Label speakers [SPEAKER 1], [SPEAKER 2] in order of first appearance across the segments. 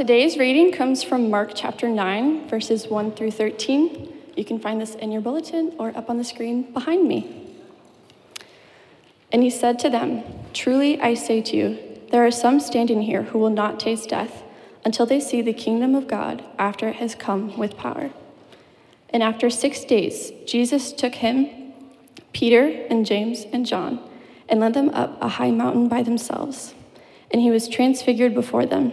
[SPEAKER 1] today's reading comes from Mark chapter 9, verses 1 through 13. You can find this in your bulletin or up on the screen behind me. And he said to them, Truly I say to you, there are some standing here who will not taste death until they see the kingdom of God after it has come with power. And after six days, Jesus took him, Peter, and James, and John, and led them up a high mountain by themselves. And he was transfigured before them,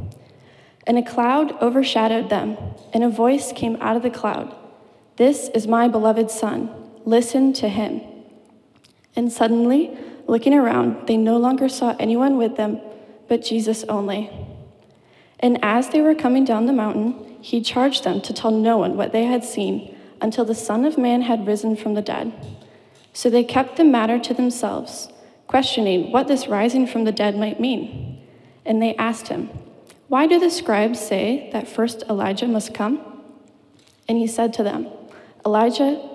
[SPEAKER 1] And a cloud overshadowed them, and a voice came out of the cloud This is my beloved Son. Listen to him. And suddenly, looking around, they no longer saw anyone with them but Jesus only. And as they were coming down the mountain, he charged them to tell no one what they had seen until the Son of Man had risen from the dead. So they kept the matter to themselves, questioning what this rising from the dead might mean. And they asked him, Why do the scribes say that first Elijah must come? And he said to them, Elijah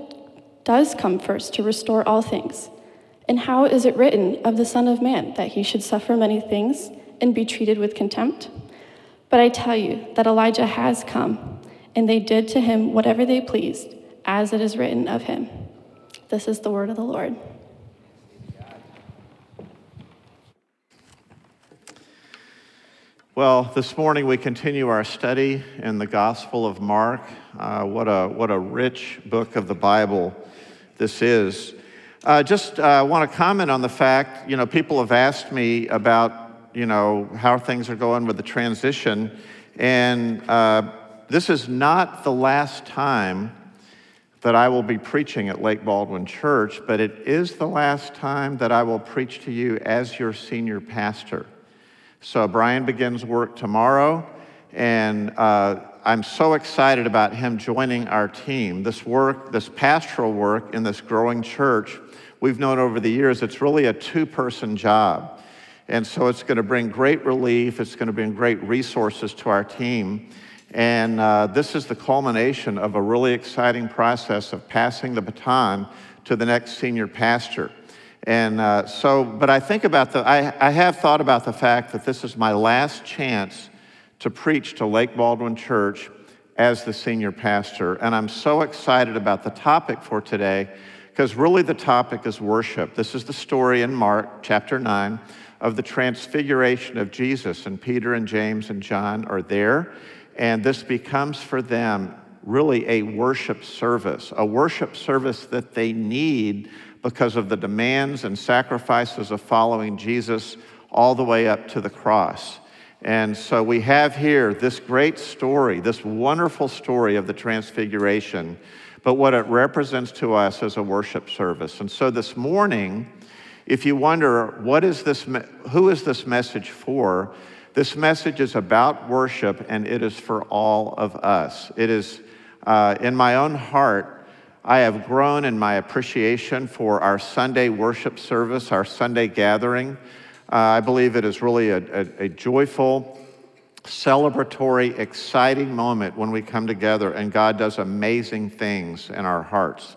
[SPEAKER 1] does come first to restore all things. And how is it written of the Son of Man that he should suffer many things and be treated with contempt? But I tell you that Elijah has come, and they did to him whatever they pleased, as it is written of him. This is the word of the Lord.
[SPEAKER 2] Well, this morning we continue our study in the Gospel of Mark. Uh, what, a, what a rich book of the Bible this is. Uh, just uh, want to comment on the fact, you know, people have asked me about you know, how things are going with the transition. And uh, this is not the last time that I will be preaching at Lake Baldwin Church, but it is the last time that I will preach to you as your senior pastor. So Brian begins work tomorrow, and uh, I'm so excited about him joining our team. This work, this pastoral work in this growing church, we've known over the years, it's really a two person job. And so it's going to bring great relief. It's going to bring great resources to our team. And uh, this is the culmination of a really exciting process of passing the baton to the next senior pastor. And uh, so, but I think about the, I, I have thought about the fact that this is my last chance to preach to Lake Baldwin Church as the senior pastor. And I'm so excited about the topic for today because really the topic is worship. This is the story in Mark chapter 9 of the transfiguration of Jesus, and Peter and James and John are there. And this becomes for them really a worship service, a worship service that they need because of the demands and sacrifices of following Jesus all the way up to the cross. And so we have here this great story, this wonderful story of the Transfiguration, but what it represents to us as a worship service. And so this morning, if you wonder, what is this, who is this message for? This message is about worship and it is for all of us. It is uh, in my own heart, I have grown in my appreciation for our Sunday worship service, our Sunday gathering. Uh, I believe it is really a, a, a joyful, celebratory, exciting moment when we come together and God does amazing things in our hearts.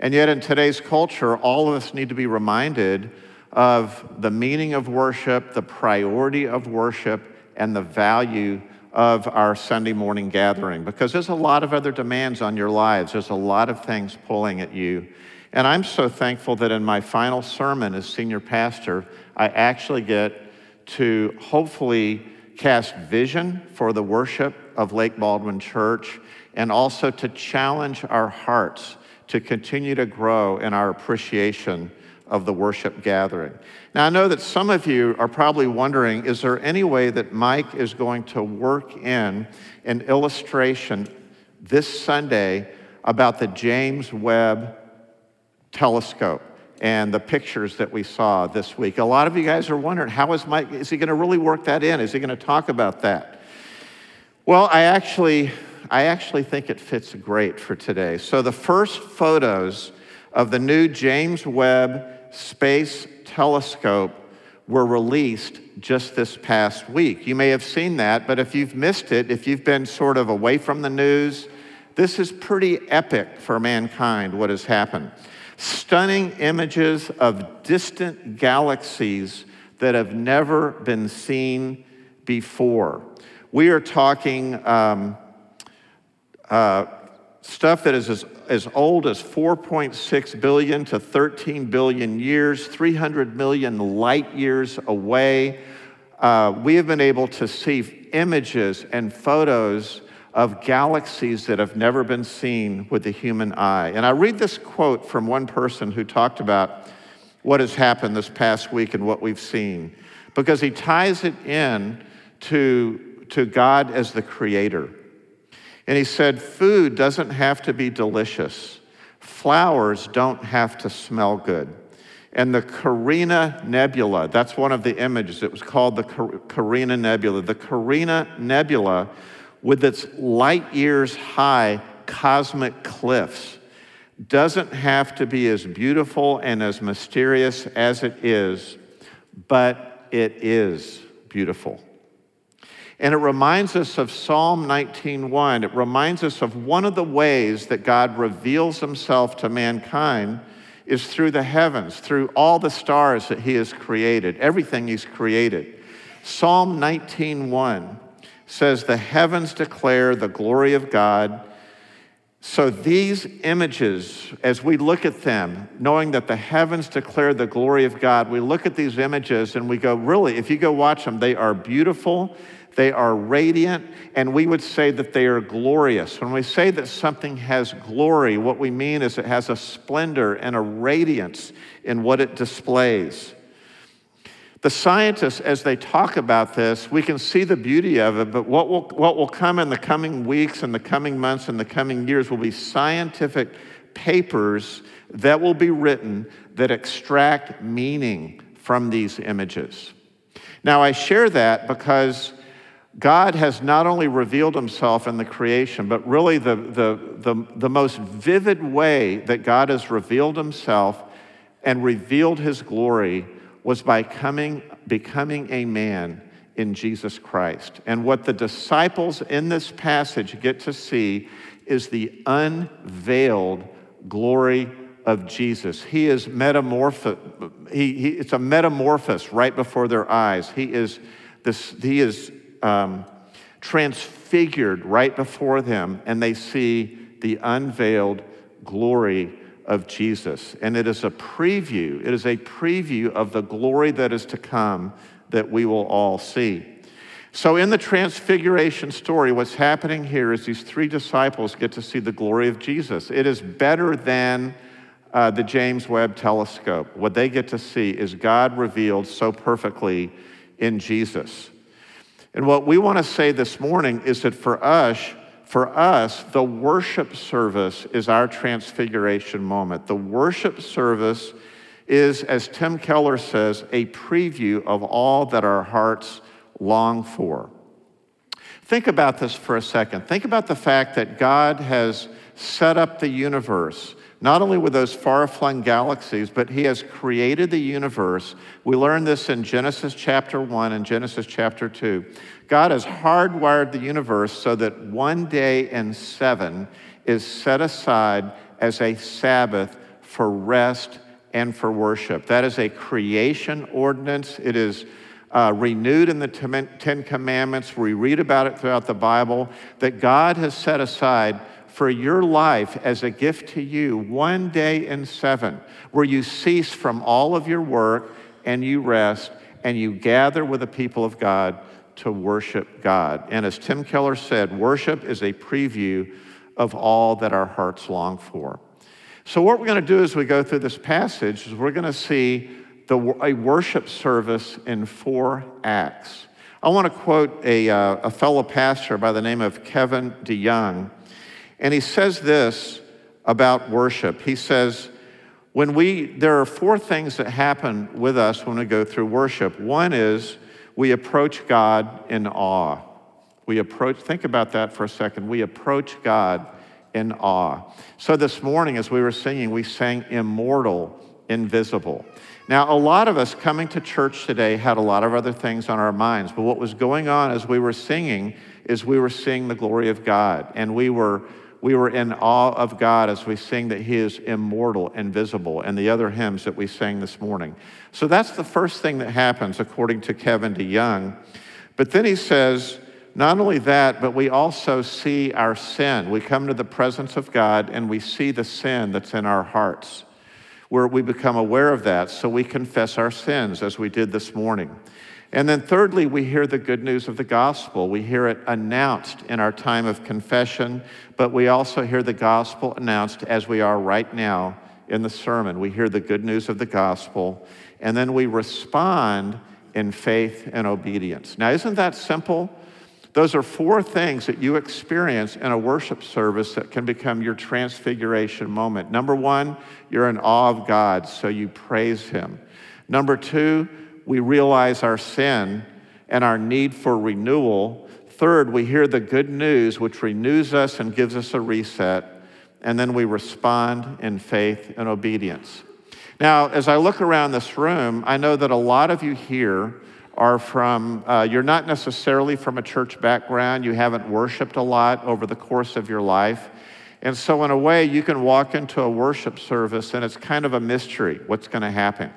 [SPEAKER 2] And yet, in today's culture, all of us need to be reminded of the meaning of worship, the priority of worship, and the value of our Sunday morning gathering because there's a lot of other demands on your lives. There's a lot of things pulling at you. And I'm so thankful that in my final sermon as senior pastor, I actually get to hopefully cast vision for the worship of Lake Baldwin Church and also to challenge our hearts to continue to grow in our appreciation of the worship gathering. Now, I know that some of you are probably wondering is there any way that Mike is going to work in an illustration this Sunday about the James Webb telescope? and the pictures that we saw this week. A lot of you guys are wondering, how is Mike, is he going to really work that in? Is he going to talk about that? Well, I actually I actually think it fits great for today. So, the first photos of the new James Webb Space Telescope were released just this past week. You may have seen that, but if you've missed it, if you've been sort of away from the news, this is pretty epic for mankind, what has happened. Stunning images of distant galaxies that have never been seen before. We are talking um, uh, stuff that is as, as old as 4.6 billion to 13 billion years, 300 million light years away. Uh, we have been able to see images and photos of galaxies that have never been seen with the human eye. And I read this quote from one person who talked about what has happened this past week and what we've seen, because he ties it in to, to God as the creator. And he said, Food doesn't have to be delicious, flowers don't have to smell good. And the Carina Nebula, that's one of the images. It was called the Carina Nebula. The Carina Nebula, with its light years high cosmic cliffs, doesn't have to be as beautiful and as mysterious as it is, but it is beautiful. And it reminds us of Psalm 19:1. It reminds us of one of the ways that God reveals himself to mankind is through the heavens, through all the stars that he has created, everything he's created. Psalm 19:1 says the heavens declare the glory of God. So these images as we look at them, knowing that the heavens declare the glory of God, we look at these images and we go, really, if you go watch them, they are beautiful they are radiant, and we would say that they are glorious. When we say that something has glory, what we mean is it has a splendor and a radiance in what it displays. The scientists, as they talk about this, we can see the beauty of it, but what will, what will come in the coming weeks and the coming months and the coming years will be scientific papers that will be written that extract meaning from these images. Now, I share that because God has not only revealed himself in the creation, but really the, the, the, the, most vivid way that God has revealed himself and revealed his glory was by coming, becoming a man in Jesus Christ. And what the disciples in this passage get to see is the unveiled glory of Jesus. He is metamorph. He, he, it's a metamorphosis right before their eyes. He is, this, he is um, transfigured right before them, and they see the unveiled glory of Jesus. And it is a preview, it is a preview of the glory that is to come that we will all see. So, in the transfiguration story, what's happening here is these three disciples get to see the glory of Jesus. It is better than uh, the James Webb telescope. What they get to see is God revealed so perfectly in Jesus. And what we want to say this morning is that for us, for us, the worship service is our transfiguration moment. The worship service is, as Tim Keller says, a preview of all that our hearts long for. Think about this for a second. Think about the fact that God has set up the universe not only with those far flung galaxies, but he has created the universe. We learn this in Genesis chapter 1 and Genesis chapter 2. God has hardwired the universe so that one day in seven is set aside as a Sabbath for rest and for worship. That is a creation ordinance. It is uh, renewed in the Ten Commandments. We read about it throughout the Bible that God has set aside for your life as a gift to you one day in seven, where you cease from all of your work and you rest and you gather with the people of God to worship God. And as Tim Keller said, worship is a preview of all that our hearts long for. So, what we're going to do as we go through this passage is we're going to see the, a worship service in four acts. I want to quote a, uh, a fellow pastor by the name of Kevin DeYoung and he says this about worship. He says, when we, there are four things that happen with us when we go through worship. One is we approach God in awe. We approach, think about that for a second. We approach God in awe. So this morning, as we were singing, we sang Immortal, Invisible. Now, a lot of us coming to church today had a lot of other things on our minds, but what was going on as we were singing is we were seeing the glory of God, and we were we were in awe of God as we sing that He is immortal, invisible, and the other hymns that we sang this morning. So that's the first thing that happens according to Kevin DeYoung. But then he says, not only that, but we also see our sin. We come to the presence of God and we see the sin that's in our hearts, where we become aware of that, so we confess our sins as we did this morning. And then, thirdly, we hear the good news of the gospel. We hear it announced in our time of confession, but we also hear the gospel announced as we are right now in the sermon. We hear the good news of the gospel, and then we respond in faith and obedience. Now, isn't that simple? Those are four things that you experience in a worship service that can become your transfiguration moment. Number one, you're in awe of God, so you praise Him. Number two, we realize our sin and our need for renewal. Third, we hear the good news, which renews us and gives us a reset. And then we respond in faith and obedience. Now, as I look around this room, I know that a lot of you here are from, uh, you're not necessarily from a church background. You haven't worshiped a lot over the course of your life. And so, in a way, you can walk into a worship service and it's kind of a mystery what's going to happen.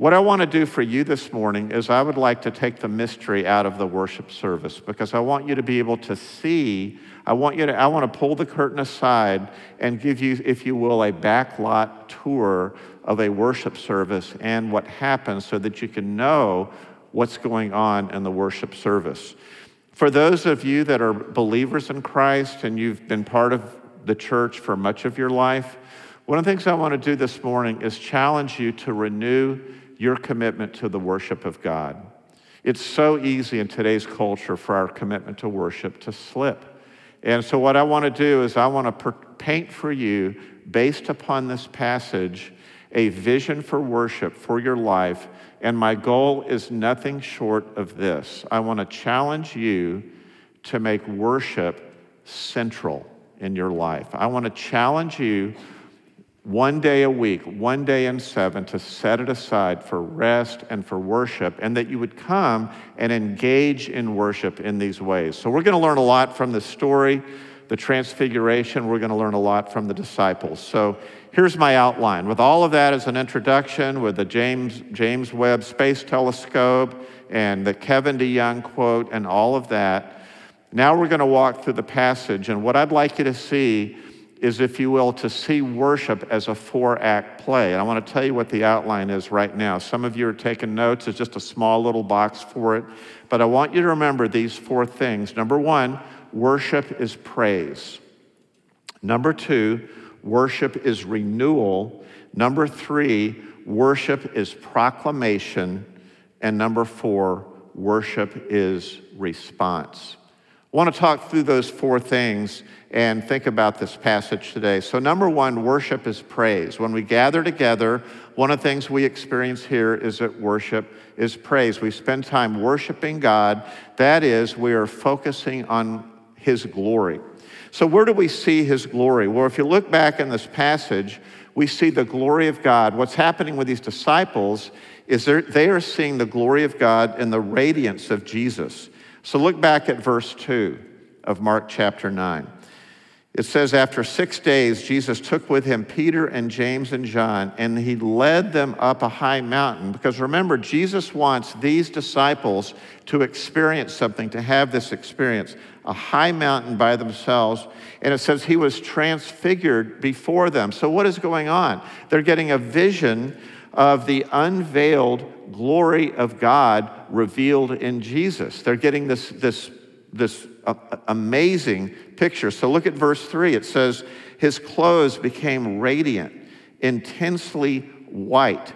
[SPEAKER 2] What I want to do for you this morning is I would like to take the mystery out of the worship service because I want you to be able to see. I want you to, I want to pull the curtain aside and give you, if you will, a backlot tour of a worship service and what happens so that you can know what's going on in the worship service. For those of you that are believers in Christ and you've been part of the church for much of your life, one of the things I want to do this morning is challenge you to renew your commitment to the worship of God. It's so easy in today's culture for our commitment to worship to slip. And so, what I want to do is, I want to per- paint for you, based upon this passage, a vision for worship for your life. And my goal is nothing short of this I want to challenge you to make worship central in your life. I want to challenge you one day a week, one day in seven, to set it aside for rest and for worship, and that you would come and engage in worship in these ways. So, we're going to learn a lot from the story, the transfiguration. We're going to learn a lot from the disciples. So, here's my outline. With all of that as an introduction, with the James, James Webb Space Telescope and the Kevin DeYoung quote and all of that, now we're going to walk through the passage. And what I'd like you to see is, if you will, to see worship as a four act play. And I want to tell you what the outline is right now. Some of you are taking notes, it's just a small little box for it. But I want you to remember these four things. Number one, worship is praise. Number two, worship is renewal. Number three, worship is proclamation. And number four, worship is response. I want to talk through those four things and think about this passage today. So, number one, worship is praise. When we gather together, one of the things we experience here is that worship is praise. We spend time worshiping God. That is, we are focusing on His glory. So, where do we see His glory? Well, if you look back in this passage, we see the glory of God. What's happening with these disciples is they are seeing the glory of God in the radiance of Jesus. So, look back at verse 2 of Mark chapter 9. It says, After six days, Jesus took with him Peter and James and John, and he led them up a high mountain. Because remember, Jesus wants these disciples to experience something, to have this experience, a high mountain by themselves. And it says he was transfigured before them. So, what is going on? They're getting a vision of the unveiled glory of God revealed in Jesus. They're getting this, this, this uh, amazing picture. So look at verse 3. It says, His clothes became radiant, intensely white,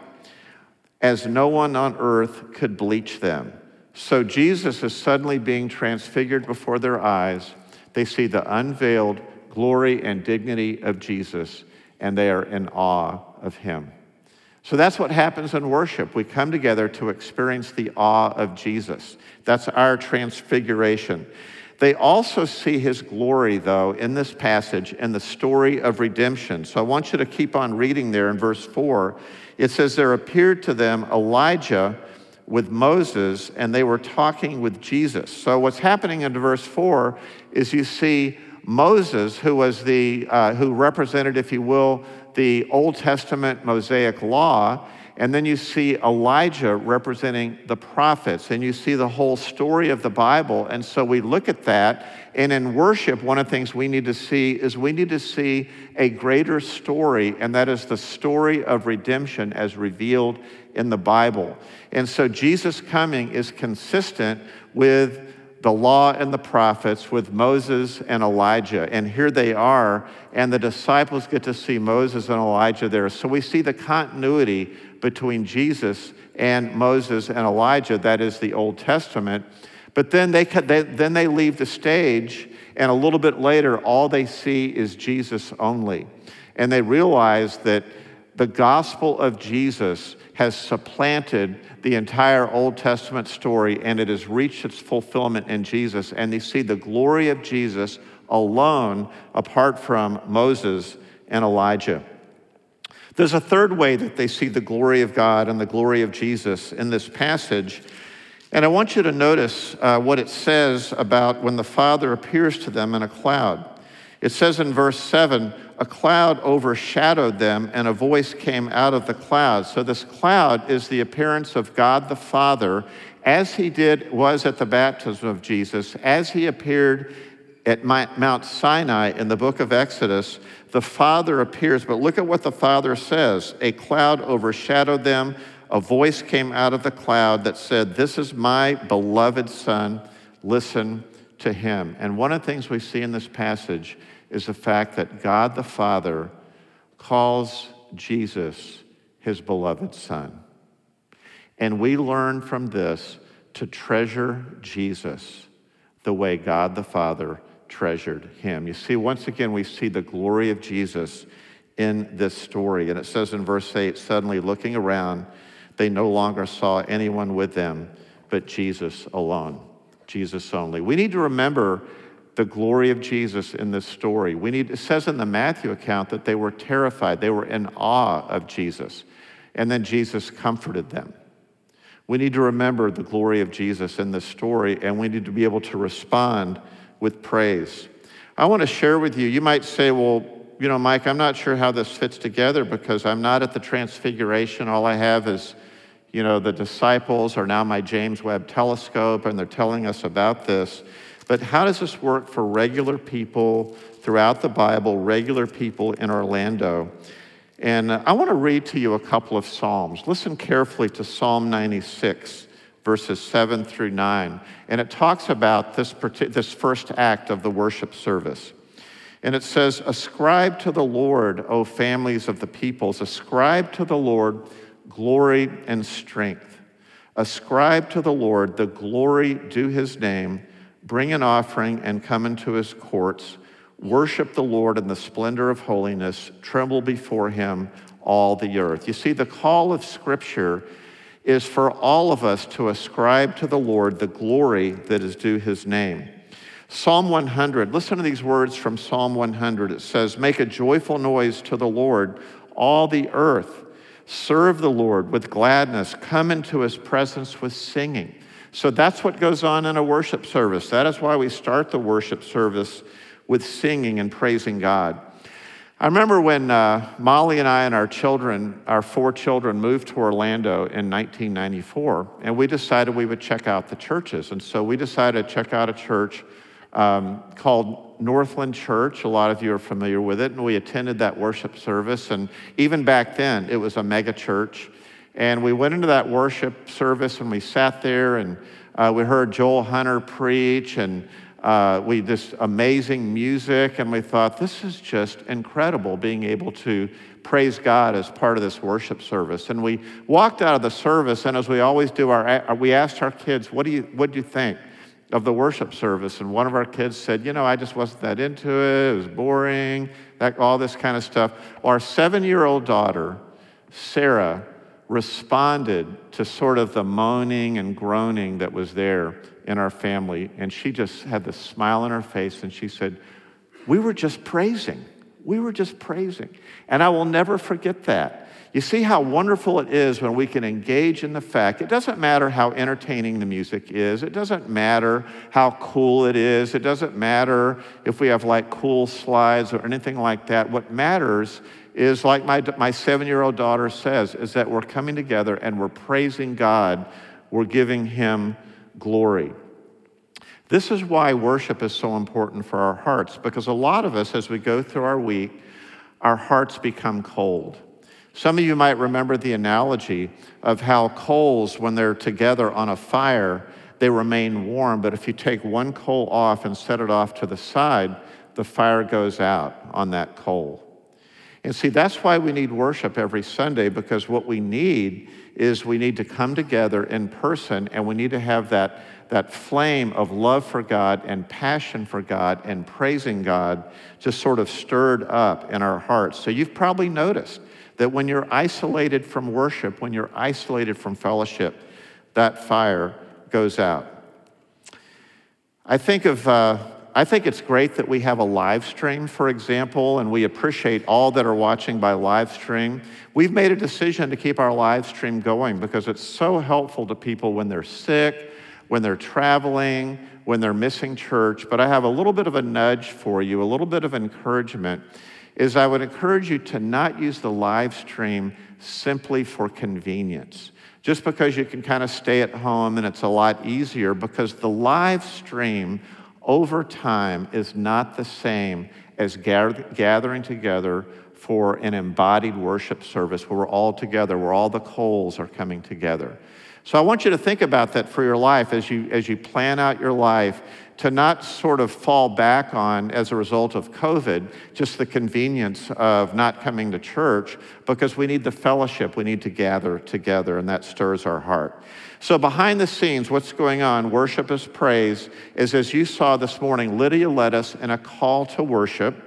[SPEAKER 2] as no one on earth could bleach them. So Jesus is suddenly being transfigured before their eyes. They see the unveiled glory and dignity of Jesus, and they are in awe of him. So that's what happens in worship. We come together to experience the awe of Jesus. That's our transfiguration. They also see his glory, though, in this passage in the story of redemption. So I want you to keep on reading there in verse 4. It says, There appeared to them Elijah with Moses, and they were talking with Jesus. So what's happening in verse 4 is you see Moses, who was the, uh, who represented, if you will, the Old Testament Mosaic law, and then you see Elijah representing the prophets, and you see the whole story of the Bible. And so we look at that. And in worship, one of the things we need to see is we need to see a greater story, and that is the story of redemption as revealed in the Bible. And so Jesus coming is consistent with the law and the prophets with Moses and Elijah. And here they are, and the disciples get to see Moses and Elijah there. So we see the continuity between Jesus and Moses and Elijah, that is the Old Testament. But then they, they, then they leave the stage, and a little bit later, all they see is Jesus only. And they realize that the gospel of Jesus has supplanted the entire Old Testament story and it has reached its fulfillment in Jesus. And they see the glory of Jesus alone apart from Moses and Elijah. There's a third way that they see the glory of God and the glory of Jesus in this passage. And I want you to notice uh, what it says about when the Father appears to them in a cloud. It says in verse 7 a cloud overshadowed them, and a voice came out of the cloud. So, this cloud is the appearance of God the Father, as he did was at the baptism of Jesus, as he appeared at Mount Sinai in the book of Exodus. The Father appears, but look at what the Father says a cloud overshadowed them. A voice came out of the cloud that said, This is my beloved Son, listen to him. And one of the things we see in this passage is the fact that God the Father calls Jesus his beloved Son. And we learn from this to treasure Jesus the way God the Father treasured him. You see, once again, we see the glory of Jesus in this story. And it says in verse 8 suddenly looking around, they no longer saw anyone with them but Jesus alone. Jesus only. We need to remember the glory of Jesus in this story. We need, it says in the Matthew account that they were terrified, they were in awe of Jesus, and then Jesus comforted them. We need to remember the glory of Jesus in this story, and we need to be able to respond with praise. I want to share with you, you might say, well, you know, Mike, I'm not sure how this fits together because I'm not at the transfiguration. All I have is, you know, the disciples are now my James Webb telescope, and they're telling us about this. But how does this work for regular people throughout the Bible, regular people in Orlando? And uh, I want to read to you a couple of Psalms. Listen carefully to Psalm 96, verses 7 through 9. And it talks about this, this first act of the worship service. And it says, Ascribe to the Lord, O families of the peoples, ascribe to the Lord glory and strength. Ascribe to the Lord the glory due his name bring an offering and come into his courts, worship the Lord in the splendor of holiness, tremble before him, all the earth. You see, the call of Scripture is for all of us to ascribe to the Lord the glory that is due his name. Psalm 100, listen to these words from Psalm 100. It says, Make a joyful noise to the Lord, all the earth. Serve the Lord with gladness. Come into his presence with singing. So that's what goes on in a worship service. That is why we start the worship service with singing and praising God. I remember when uh, Molly and I and our children, our four children, moved to Orlando in 1994, and we decided we would check out the churches. And so we decided to check out a church um, called Northland Church. A lot of you are familiar with it, and we attended that worship service. And even back then, it was a mega church. And we went into that worship service and we sat there and uh, we heard Joel Hunter preach and uh, we this amazing music and we thought this is just incredible being able to praise God as part of this worship service. And we walked out of the service and as we always do, our, we asked our kids, what do you, what do you think? Of the worship service, and one of our kids said, You know, I just wasn't that into it. It was boring, that, all this kind of stuff. Our seven year old daughter, Sarah, responded to sort of the moaning and groaning that was there in our family. And she just had this smile on her face and she said, We were just praising. We were just praising. And I will never forget that. You see how wonderful it is when we can engage in the fact. It doesn't matter how entertaining the music is. It doesn't matter how cool it is. It doesn't matter if we have like cool slides or anything like that. What matters is like my, my seven year old daughter says, is that we're coming together and we're praising God. We're giving Him glory. This is why worship is so important for our hearts, because a lot of us, as we go through our week, our hearts become cold. Some of you might remember the analogy of how coals, when they're together on a fire, they remain warm, but if you take one coal off and set it off to the side, the fire goes out on that coal. And see, that's why we need worship every Sunday, because what we need is we need to come together in person and we need to have that, that flame of love for God and passion for God and praising God just sort of stirred up in our hearts. So you've probably noticed that when you're isolated from worship, when you're isolated from fellowship, that fire goes out. I think of, uh, I think it's great that we have a live stream, for example, and we appreciate all that are watching by live stream. We've made a decision to keep our live stream going because it's so helpful to people when they're sick, when they're traveling, when they're missing church. But I have a little bit of a nudge for you, a little bit of encouragement is I would encourage you to not use the live stream simply for convenience. Just because you can kind of stay at home and it's a lot easier, because the live stream over time is not the same as gathering together for an embodied worship service where we're all together, where all the coals are coming together. So I want you to think about that for your life as you, as you plan out your life to not sort of fall back on, as a result of COVID, just the convenience of not coming to church, because we need the fellowship. We need to gather together, and that stirs our heart. So, behind the scenes, what's going on? Worship is praise, is as you saw this morning, Lydia led us in a call to worship,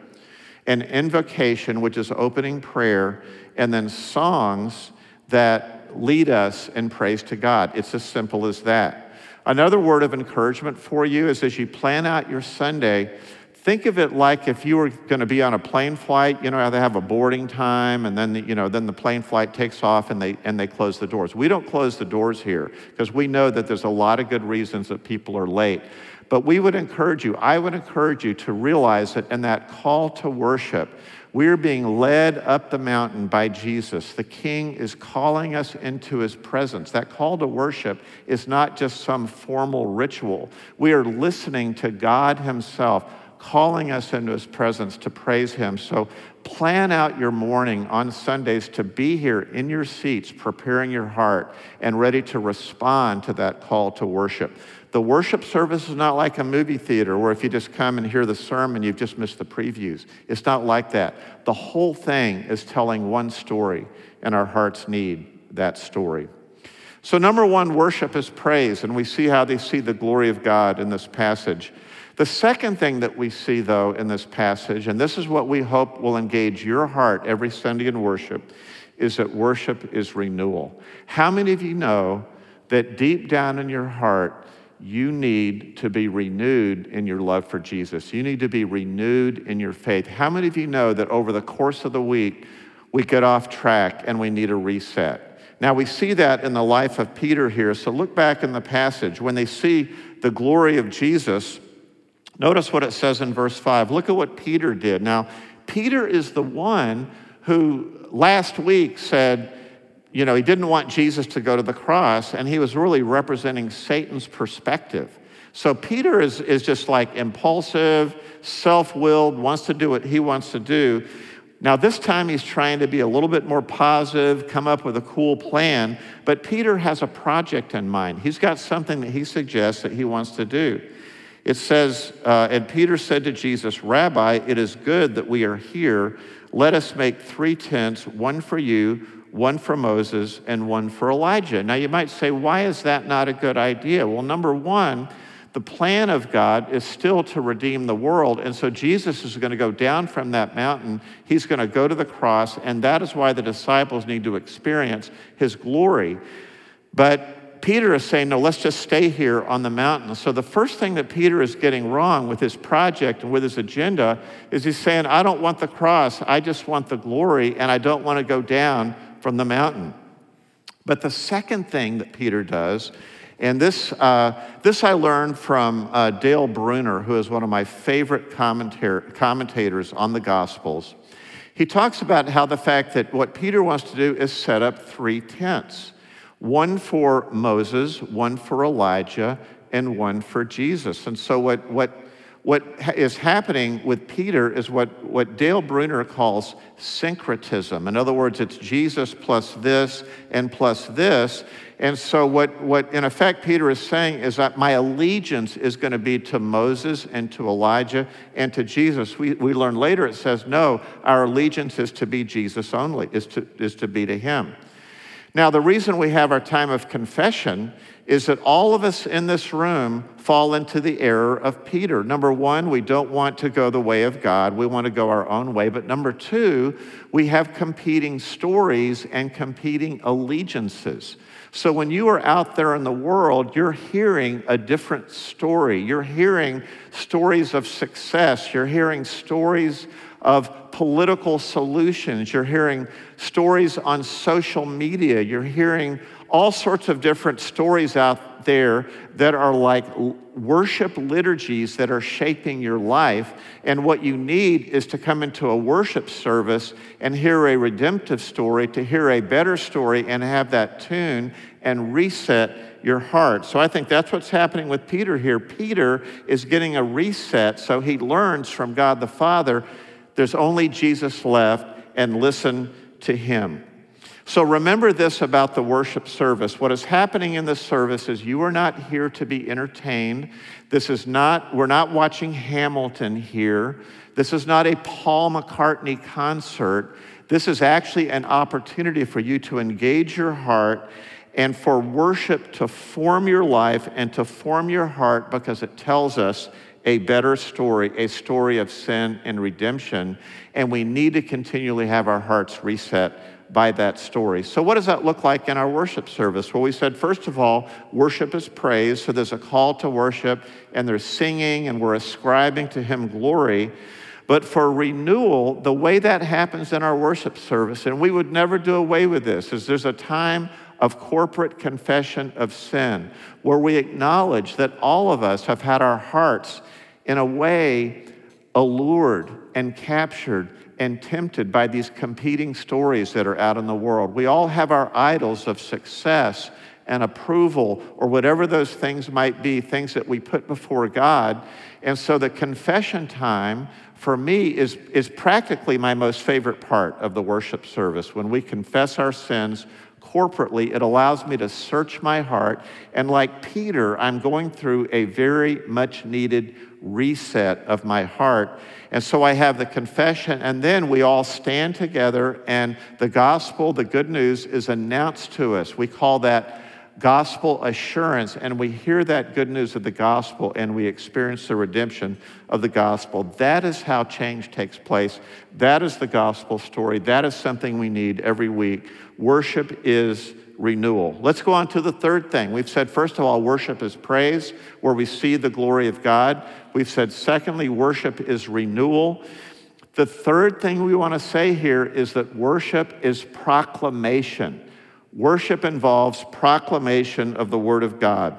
[SPEAKER 2] an invocation, which is opening prayer, and then songs that lead us in praise to God. It's as simple as that. Another word of encouragement for you is as you plan out your Sunday, think of it like if you were going to be on a plane flight, you know, they have a boarding time and then, the, you know, then the plane flight takes off and they, and they close the doors. We don't close the doors here because we know that there's a lot of good reasons that people are late. But we would encourage you, I would encourage you to realize that in that call to worship, we're being led up the mountain by Jesus. The King is calling us into his presence. That call to worship is not just some formal ritual. We are listening to God himself calling us into his presence to praise him. So plan out your morning on Sundays to be here in your seats, preparing your heart and ready to respond to that call to worship. The worship service is not like a movie theater where if you just come and hear the sermon, you've just missed the previews. It's not like that. The whole thing is telling one story, and our hearts need that story. So, number one, worship is praise, and we see how they see the glory of God in this passage. The second thing that we see, though, in this passage, and this is what we hope will engage your heart every Sunday in worship, is that worship is renewal. How many of you know that deep down in your heart, you need to be renewed in your love for Jesus. You need to be renewed in your faith. How many of you know that over the course of the week, we get off track and we need a reset? Now, we see that in the life of Peter here. So look back in the passage. When they see the glory of Jesus, notice what it says in verse 5. Look at what Peter did. Now, Peter is the one who last week said, you know, he didn't want Jesus to go to the cross, and he was really representing Satan's perspective. So Peter is, is just like impulsive, self willed, wants to do what he wants to do. Now, this time he's trying to be a little bit more positive, come up with a cool plan, but Peter has a project in mind. He's got something that he suggests that he wants to do. It says, uh, and Peter said to Jesus, Rabbi, it is good that we are here. Let us make three tents, one for you, one for Moses, and one for Elijah. Now, you might say, why is that not a good idea? Well, number one, the plan of God is still to redeem the world. And so Jesus is going to go down from that mountain. He's going to go to the cross, and that is why the disciples need to experience his glory. But Peter is saying, no, let's just stay here on the mountain. So the first thing that Peter is getting wrong with his project and with his agenda is he's saying, I don't want the cross, I just want the glory, and I don't want to go down from the mountain. But the second thing that Peter does and this, uh, this I learned from uh, Dale Bruner, who is one of my favorite commentators on the Gospels. He talks about how the fact that what Peter wants to do is set up three tents one for Moses, one for Elijah, and one for Jesus. And so, what, what what is happening with Peter is what, what Dale Bruner calls syncretism. In other words, it's Jesus plus this and plus this. And so, what, what in effect Peter is saying is that my allegiance is going to be to Moses and to Elijah and to Jesus. We, we learn later it says, no, our allegiance is to be Jesus only, is to, is to be to him. Now, the reason we have our time of confession is that all of us in this room fall into the error of Peter. Number one, we don't want to go the way of God, we want to go our own way. But number two, we have competing stories and competing allegiances. So when you are out there in the world, you're hearing a different story. You're hearing stories of success, you're hearing stories of political solutions, you're hearing stories on social media, you're hearing all sorts of different stories out there that are like worship liturgies that are shaping your life. And what you need is to come into a worship service and hear a redemptive story, to hear a better story, and have that tune and reset your heart. So I think that's what's happening with Peter here. Peter is getting a reset, so he learns from God the Father there's only Jesus left, and listen to him. So remember this about the worship service. What is happening in this service is you are not here to be entertained. This is not, we're not watching Hamilton here. This is not a Paul McCartney concert. This is actually an opportunity for you to engage your heart and for worship to form your life and to form your heart because it tells us a better story, a story of sin and redemption. And we need to continually have our hearts reset by that story. So, what does that look like in our worship service? Well, we said, first of all, worship is praise. So, there's a call to worship, and there's singing, and we're ascribing to Him glory. But for renewal, the way that happens in our worship service, and we would never do away with this, is there's a time of corporate confession of sin where we acknowledge that all of us have had our hearts in a way allured and captured and tempted by these competing stories that are out in the world. We all have our idols of success and approval or whatever those things might be, things that we put before God. And so the confession time for me is, is practically my most favorite part of the worship service. When we confess our sins corporately, it allows me to search my heart. And like Peter, I'm going through a very much needed reset of my heart. And so I have the confession, and then we all stand together, and the gospel, the good news, is announced to us. We call that gospel assurance, and we hear that good news of the gospel and we experience the redemption of the gospel. That is how change takes place. That is the gospel story. That is something we need every week. Worship is renewal. Let's go on to the third thing. We've said, first of all, worship is praise, where we see the glory of God. We've said, secondly, worship is renewal. The third thing we want to say here is that worship is proclamation. Worship involves proclamation of the Word of God.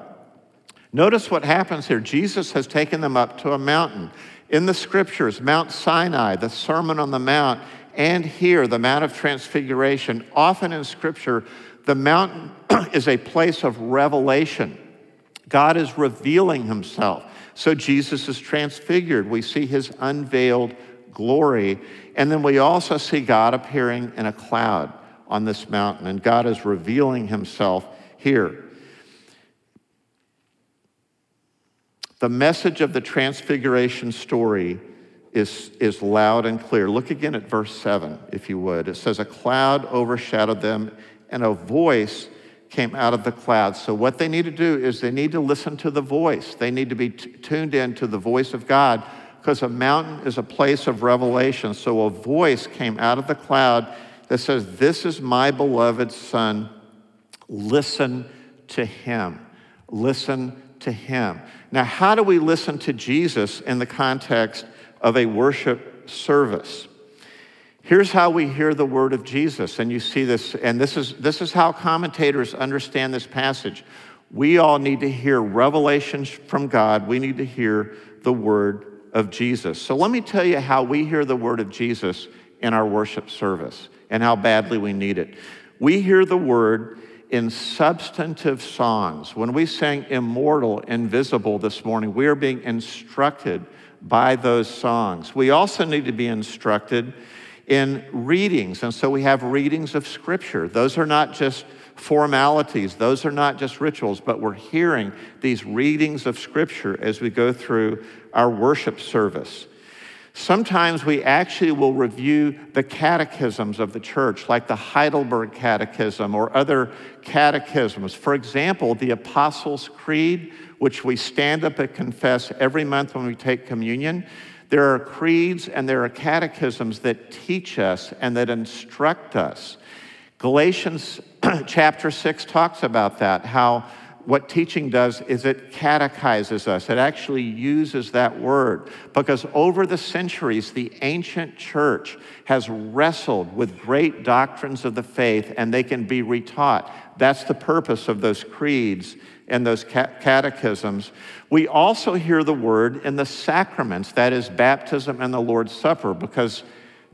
[SPEAKER 2] Notice what happens here. Jesus has taken them up to a mountain. In the scriptures, Mount Sinai, the Sermon on the Mount, and here, the Mount of Transfiguration, often in scripture, the mountain is a place of revelation. God is revealing himself. So Jesus is transfigured. We see his unveiled glory. And then we also see God appearing in a cloud on this mountain, and God is revealing himself here. The message of the transfiguration story is, is loud and clear. Look again at verse 7, if you would. It says, A cloud overshadowed them, and a voice came out of the cloud. So, what they need to do is they need to listen to the voice. They need to be t- tuned in to the voice of God because a mountain is a place of revelation. So, a voice came out of the cloud that says, This is my beloved Son. Listen to him. Listen to him. Now, how do we listen to Jesus in the context of a worship service? Here's how we hear the word of Jesus. And you see this, and this is, this is how commentators understand this passage. We all need to hear revelations from God. We need to hear the word of Jesus. So let me tell you how we hear the word of Jesus in our worship service and how badly we need it. We hear the word in substantive songs. When we sang Immortal, Invisible this morning, we are being instructed by those songs. We also need to be instructed in readings. And so we have readings of Scripture. Those are not just formalities, those are not just rituals, but we're hearing these readings of Scripture as we go through our worship service. Sometimes we actually will review the catechisms of the church, like the Heidelberg Catechism or other catechisms. For example, the Apostles' Creed, which we stand up and confess every month when we take communion. There are creeds and there are catechisms that teach us and that instruct us. Galatians chapter 6 talks about that, how what teaching does is it catechizes us. It actually uses that word because over the centuries, the ancient church has wrestled with great doctrines of the faith and they can be retaught. That's the purpose of those creeds and those catechisms. We also hear the word in the sacraments, that is, baptism and the Lord's Supper, because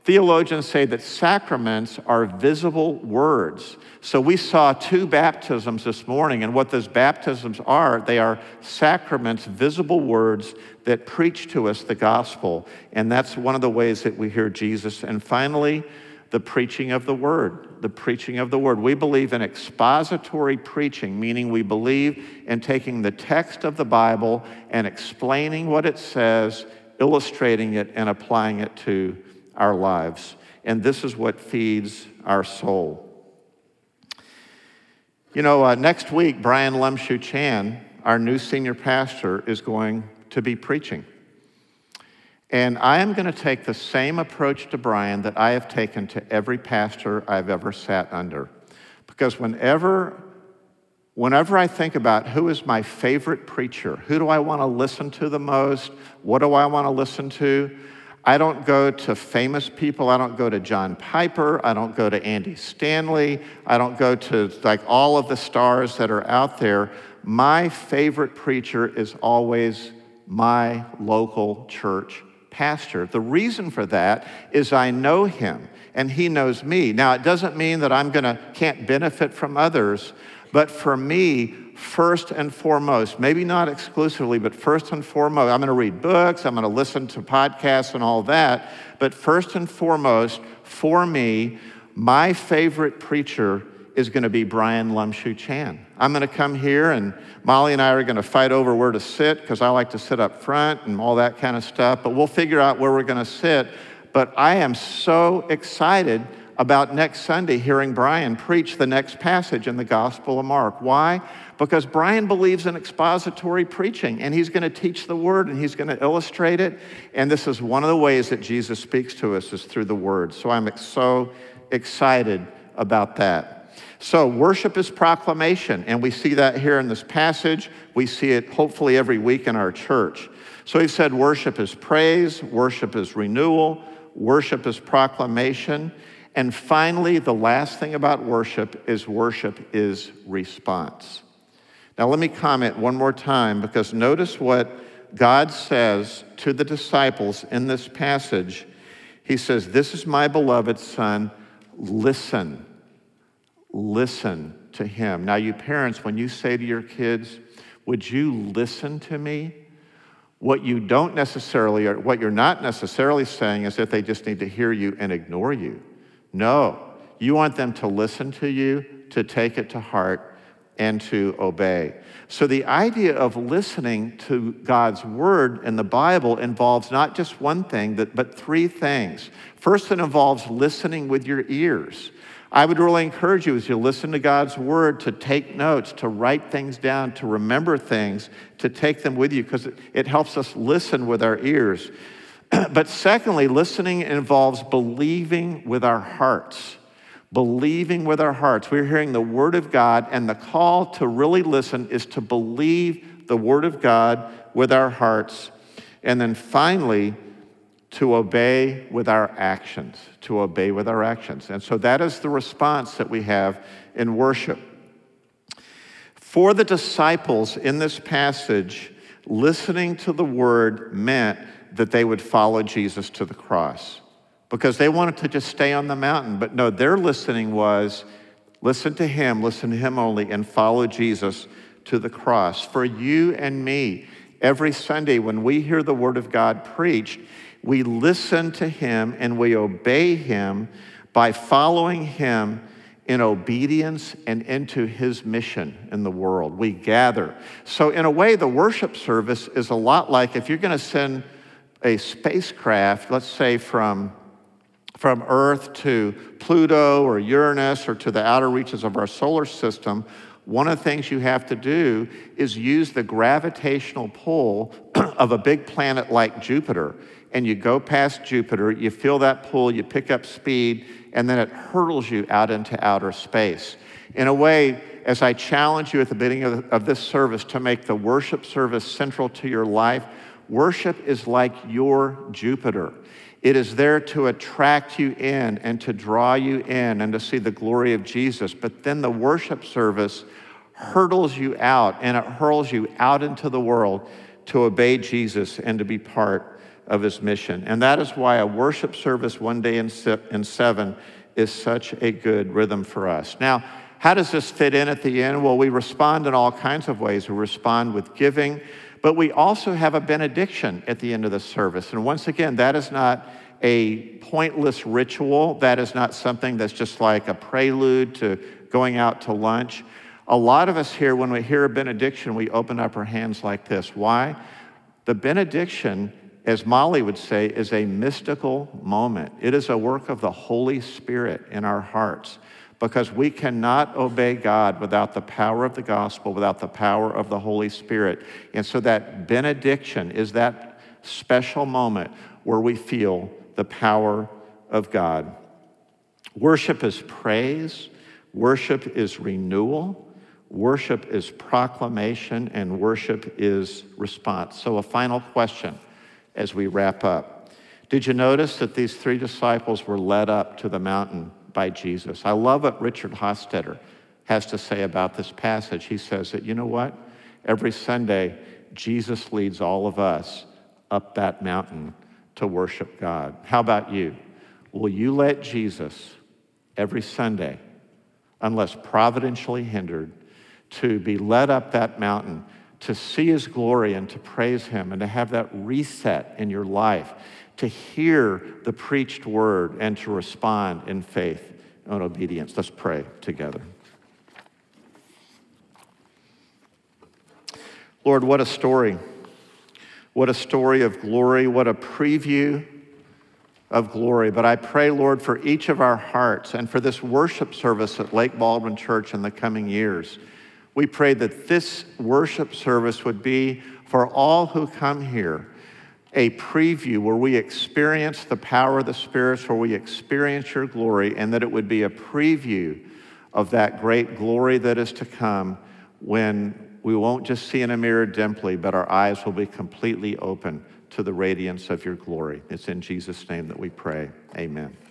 [SPEAKER 2] theologians say that sacraments are visible words. So we saw two baptisms this morning, and what those baptisms are, they are sacraments, visible words that preach to us the gospel. And that's one of the ways that we hear Jesus. And finally, the preaching of the word. The preaching of the word. We believe in expository preaching, meaning we believe in taking the text of the Bible and explaining what it says, illustrating it, and applying it to our lives. And this is what feeds our soul. You know, uh, next week, Brian Lumshu Chan, our new senior pastor, is going to be preaching. And I am going to take the same approach to Brian that I have taken to every pastor I've ever sat under. Because whenever, whenever I think about who is my favorite preacher, who do I want to listen to the most, what do I want to listen to, I don't go to famous people. I don't go to John Piper. I don't go to Andy Stanley. I don't go to like all of the stars that are out there. My favorite preacher is always my local church pastor. The reason for that is I know him and he knows me. Now, it doesn't mean that I'm going to can't benefit from others, but for me, first and foremost, maybe not exclusively, but first and foremost, I'm going to read books, I'm going to listen to podcasts and all that, but first and foremost, for me, my favorite preacher is going to be Brian Lumshu Chan. I'm going to come here, and Molly and I are going to fight over where to sit because I like to sit up front and all that kind of stuff. But we'll figure out where we're going to sit. But I am so excited about next Sunday hearing Brian preach the next passage in the Gospel of Mark. Why? Because Brian believes in expository preaching and he's going to teach the word and he's going to illustrate it. And this is one of the ways that Jesus speaks to us is through the word. So I'm so excited about that. So, worship is proclamation, and we see that here in this passage. We see it hopefully every week in our church. So, he said worship is praise, worship is renewal, worship is proclamation. And finally, the last thing about worship is worship is response. Now, let me comment one more time because notice what God says to the disciples in this passage. He says, This is my beloved Son, listen listen to him. Now, you parents, when you say to your kids, Would you listen to me? What you don't necessarily, or what you're not necessarily saying is that they just need to hear you and ignore you. No, you want them to listen to you, to take it to heart, and to obey. So, the idea of listening to God's word in the Bible involves not just one thing, but three things. First, it involves listening with your ears. I would really encourage you as you listen to God's word to take notes, to write things down, to remember things, to take them with you, because it, helps us listen with our ears. but secondly, listening involves believing with our hearts believing with our hearts. We're hearing the Word of God, and the call to really listen is to believe the Word of God with our hearts. And then finally, to obey with our actions, to obey with our actions. And so that is the response that we have in worship. For the disciples in this passage, listening to the word meant that they would follow Jesus to the cross because they wanted to just stay on the mountain. But no, their listening was listen to him, listen to him only, and follow Jesus to the cross. For you and me, every Sunday when we hear the word of God preached, we listen to him and we obey him by following him in obedience and into his mission in the world. We gather. So, in a way, the worship service is a lot like if you're going to send a spacecraft, let's say from from Earth to Pluto or Uranus or to the outer reaches of our solar system, one of the things you have to do is use the gravitational pull of a big planet like Jupiter. And you go past Jupiter, you feel that pull, you pick up speed, and then it hurtles you out into outer space. In a way, as I challenge you at the beginning of, of this service to make the worship service central to your life, worship is like your Jupiter. It is there to attract you in and to draw you in and to see the glory of Jesus. But then the worship service hurdles you out and it hurls you out into the world to obey Jesus and to be part of his mission. And that is why a worship service one day in seven is such a good rhythm for us. Now, how does this fit in at the end? Well, we respond in all kinds of ways. We respond with giving. But we also have a benediction at the end of the service. And once again, that is not a pointless ritual. That is not something that's just like a prelude to going out to lunch. A lot of us here, when we hear a benediction, we open up our hands like this. Why? The benediction, as Molly would say, is a mystical moment. It is a work of the Holy Spirit in our hearts because we cannot obey God without the power of the gospel, without the power of the Holy Spirit. And so that benediction is that special moment where we feel the power of God. Worship is praise, worship is renewal, worship is proclamation, and worship is response. So, a final question as we wrap up. Did you notice that these three disciples were led up to the mountain by Jesus. I love what Richard Hostetter has to say about this passage. He says that, you know what? Every Sunday, Jesus leads all of us up that mountain to worship God. How about you? Will you let Jesus every Sunday, unless providentially hindered, to be led up that mountain to see his glory and to praise him and to have that reset in your life? To hear the preached word and to respond in faith and obedience. Let's pray together. Lord, what a story. What a story of glory. What a preview of glory. But I pray, Lord, for each of our hearts and for this worship service at Lake Baldwin Church in the coming years. We pray that this worship service would be for all who come here a preview where we experience the power of the spirits, where we experience your glory, and that it would be a preview of that great glory that is to come when we won't just see in a mirror dimly, but our eyes will be completely open to the radiance of your glory. It's in Jesus' name that we pray. Amen.